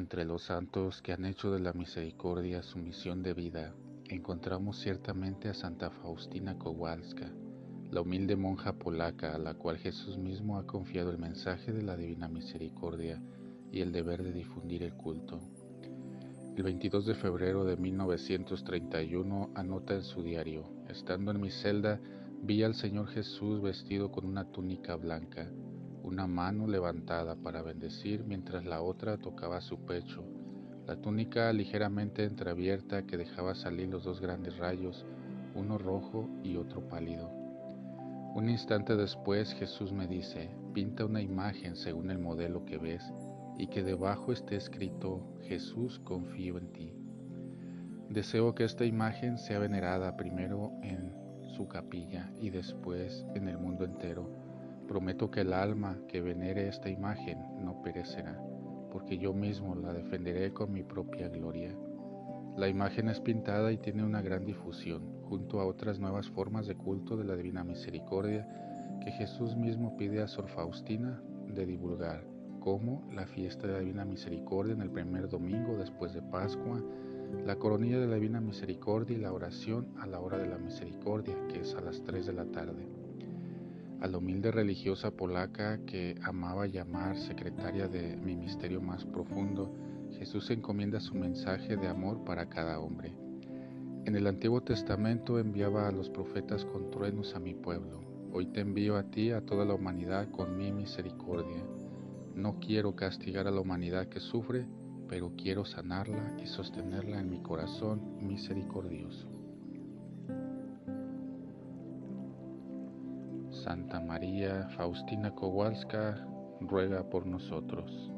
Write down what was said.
Entre los santos que han hecho de la misericordia su misión de vida, encontramos ciertamente a Santa Faustina Kowalska, la humilde monja polaca a la cual Jesús mismo ha confiado el mensaje de la divina misericordia y el deber de difundir el culto. El 22 de febrero de 1931 anota en su diario, estando en mi celda, vi al Señor Jesús vestido con una túnica blanca, una mano levantada para bendecir mientras la otra tocaba su pecho, la túnica ligeramente entreabierta que dejaba salir los dos grandes rayos, uno rojo y otro pálido. Un instante después Jesús me dice, pinta una imagen según el modelo que ves y que debajo esté escrito, Jesús confío en ti. Deseo que esta imagen sea venerada primero en su capilla y después en el mundo entero Prometo que el alma que venere esta imagen no perecerá, porque yo mismo la defenderé con mi propia gloria. La imagen es pintada y tiene una gran difusión, junto a otras nuevas formas de culto de la Divina Misericordia que Jesús mismo pide a Sor Faustina de divulgar, como la fiesta de la Divina Misericordia en el primer domingo después de Pascua, la coronilla de la Divina Misericordia y la oración a la hora de la misericordia, que es a las 3 de la tarde a la humilde religiosa polaca que amaba llamar secretaria de mi misterio más profundo, Jesús encomienda su mensaje de amor para cada hombre. En el Antiguo Testamento enviaba a los profetas con truenos a mi pueblo. Hoy te envío a ti, a toda la humanidad, con mi misericordia. No quiero castigar a la humanidad que sufre, pero quiero sanarla y sostenerla en mi corazón misericordioso. Santa María Faustina Kowalska ruega por nosotros.